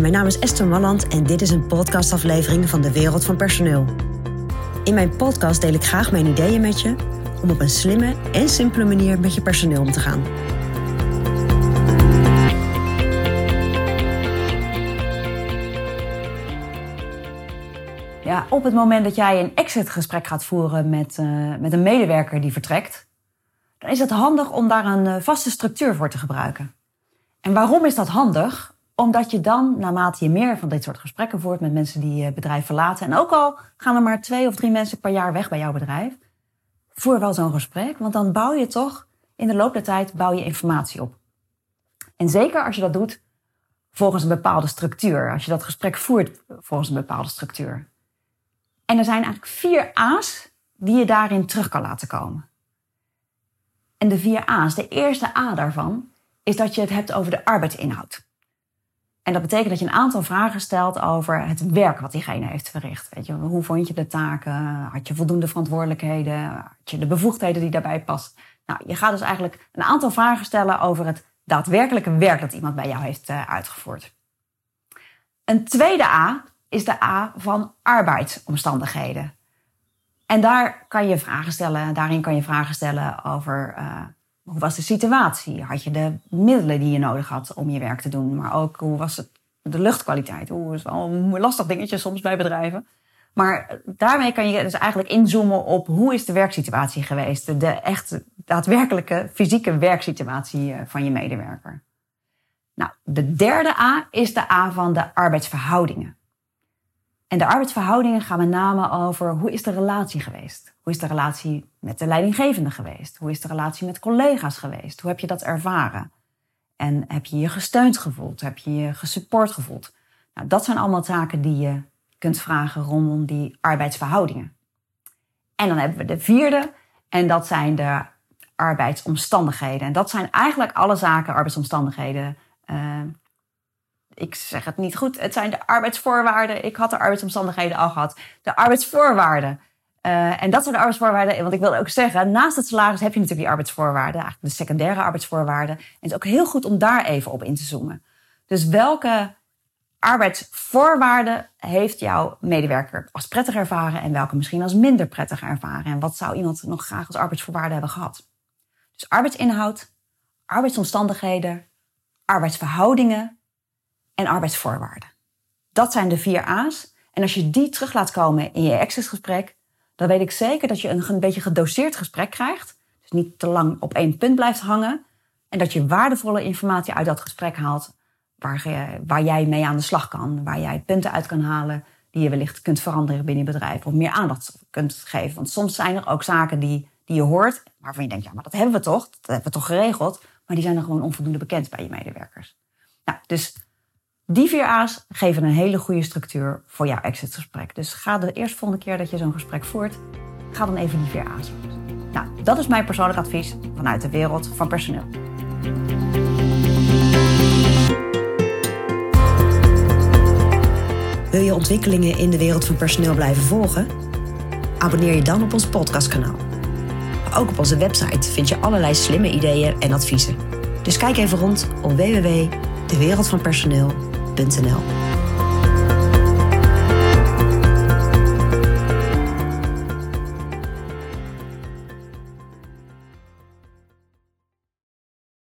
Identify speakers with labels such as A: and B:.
A: Mijn naam is Esther Malland en dit is een podcastaflevering van de Wereld van Personeel. In mijn podcast deel ik graag mijn ideeën met je om op een slimme en simpele manier met je personeel om te gaan.
B: Ja, op het moment dat jij een exitgesprek gaat voeren met, uh, met een medewerker die vertrekt, dan is het handig om daar een uh, vaste structuur voor te gebruiken. En waarom is dat handig? Omdat je dan, naarmate je meer van dit soort gesprekken voert met mensen die je bedrijf verlaten, en ook al gaan er maar twee of drie mensen per jaar weg bij jouw bedrijf, voer wel zo'n gesprek, want dan bouw je toch in de loop der tijd bouw je informatie op. En zeker als je dat doet volgens een bepaalde structuur, als je dat gesprek voert volgens een bepaalde structuur. En er zijn eigenlijk vier A's die je daarin terug kan laten komen. En de vier A's, de eerste A daarvan, is dat je het hebt over de arbeidsinhoud. En dat betekent dat je een aantal vragen stelt over het werk wat diegene heeft verricht. Weet je, hoe vond je de taken? Had je voldoende verantwoordelijkheden? Had je de bevoegdheden die daarbij past? Nou, je gaat dus eigenlijk een aantal vragen stellen over het daadwerkelijke werk dat iemand bij jou heeft uh, uitgevoerd. Een tweede A is de A van arbeidsomstandigheden. En daar kan je vragen stellen, daarin kan je vragen stellen over uh, hoe was de situatie? Had je de middelen die je nodig had om je werk te doen? Maar ook hoe was het, de luchtkwaliteit? Hoe is wel een lastig dingetje soms bij bedrijven. Maar daarmee kan je dus eigenlijk inzoomen op hoe is de werksituatie geweest? De echt daadwerkelijke fysieke werksituatie eh, van je medewerker. Nou, de derde A is de A van de arbeidsverhoudingen. En de arbeidsverhoudingen gaan met name over hoe is de relatie geweest? Hoe is de relatie met de leidinggevende geweest? Hoe is de relatie met collega's geweest? Hoe heb je dat ervaren? En heb je je gesteund gevoeld? Heb je je gesupport gevoeld? Nou, dat zijn allemaal zaken die je kunt vragen rondom die arbeidsverhoudingen. En dan hebben we de vierde, en dat zijn de arbeidsomstandigheden. En dat zijn eigenlijk alle zaken, arbeidsomstandigheden, uh, ik zeg het niet goed, het zijn de arbeidsvoorwaarden. Ik had de arbeidsomstandigheden al gehad. De arbeidsvoorwaarden. Uh, en dat zijn de arbeidsvoorwaarden. Want ik wil ook zeggen, naast het salaris heb je natuurlijk die arbeidsvoorwaarden, eigenlijk de secundaire arbeidsvoorwaarden. En het is ook heel goed om daar even op in te zoomen. Dus welke arbeidsvoorwaarden heeft jouw medewerker als prettig ervaren en welke misschien als minder prettig ervaren? En wat zou iemand nog graag als arbeidsvoorwaarden hebben gehad? Dus arbeidsinhoud, arbeidsomstandigheden, arbeidsverhoudingen en arbeidsvoorwaarden. Dat zijn de vier A's. En als je die terug laat komen in je accessgesprek, dan weet ik zeker dat je een, een beetje gedoseerd gesprek krijgt. Dus niet te lang op één punt blijft hangen. En dat je waardevolle informatie uit dat gesprek haalt waar, je, waar jij mee aan de slag kan. Waar jij punten uit kan halen die je wellicht kunt veranderen binnen je bedrijf. Of meer aandacht kunt geven. Want soms zijn er ook zaken die, die je hoort, waarvan je denkt, ja, maar dat hebben we toch? Dat hebben we toch geregeld? Maar die zijn er gewoon onvoldoende bekend bij je medewerkers. Nou, dus die vier A's geven een hele goede structuur voor jouw exitgesprek. Dus ga de eerste volgende keer dat je zo'n gesprek voert, ga dan even die vier A's Nou, dat is mijn persoonlijk advies vanuit de wereld van personeel.
A: Wil je ontwikkelingen in de wereld van personeel blijven volgen? Abonneer je dan op ons podcastkanaal. Ook op onze website vind je allerlei slimme ideeën en adviezen. Dus kijk even rond op www.dewereldvanpersoneel.nl Benson Hill.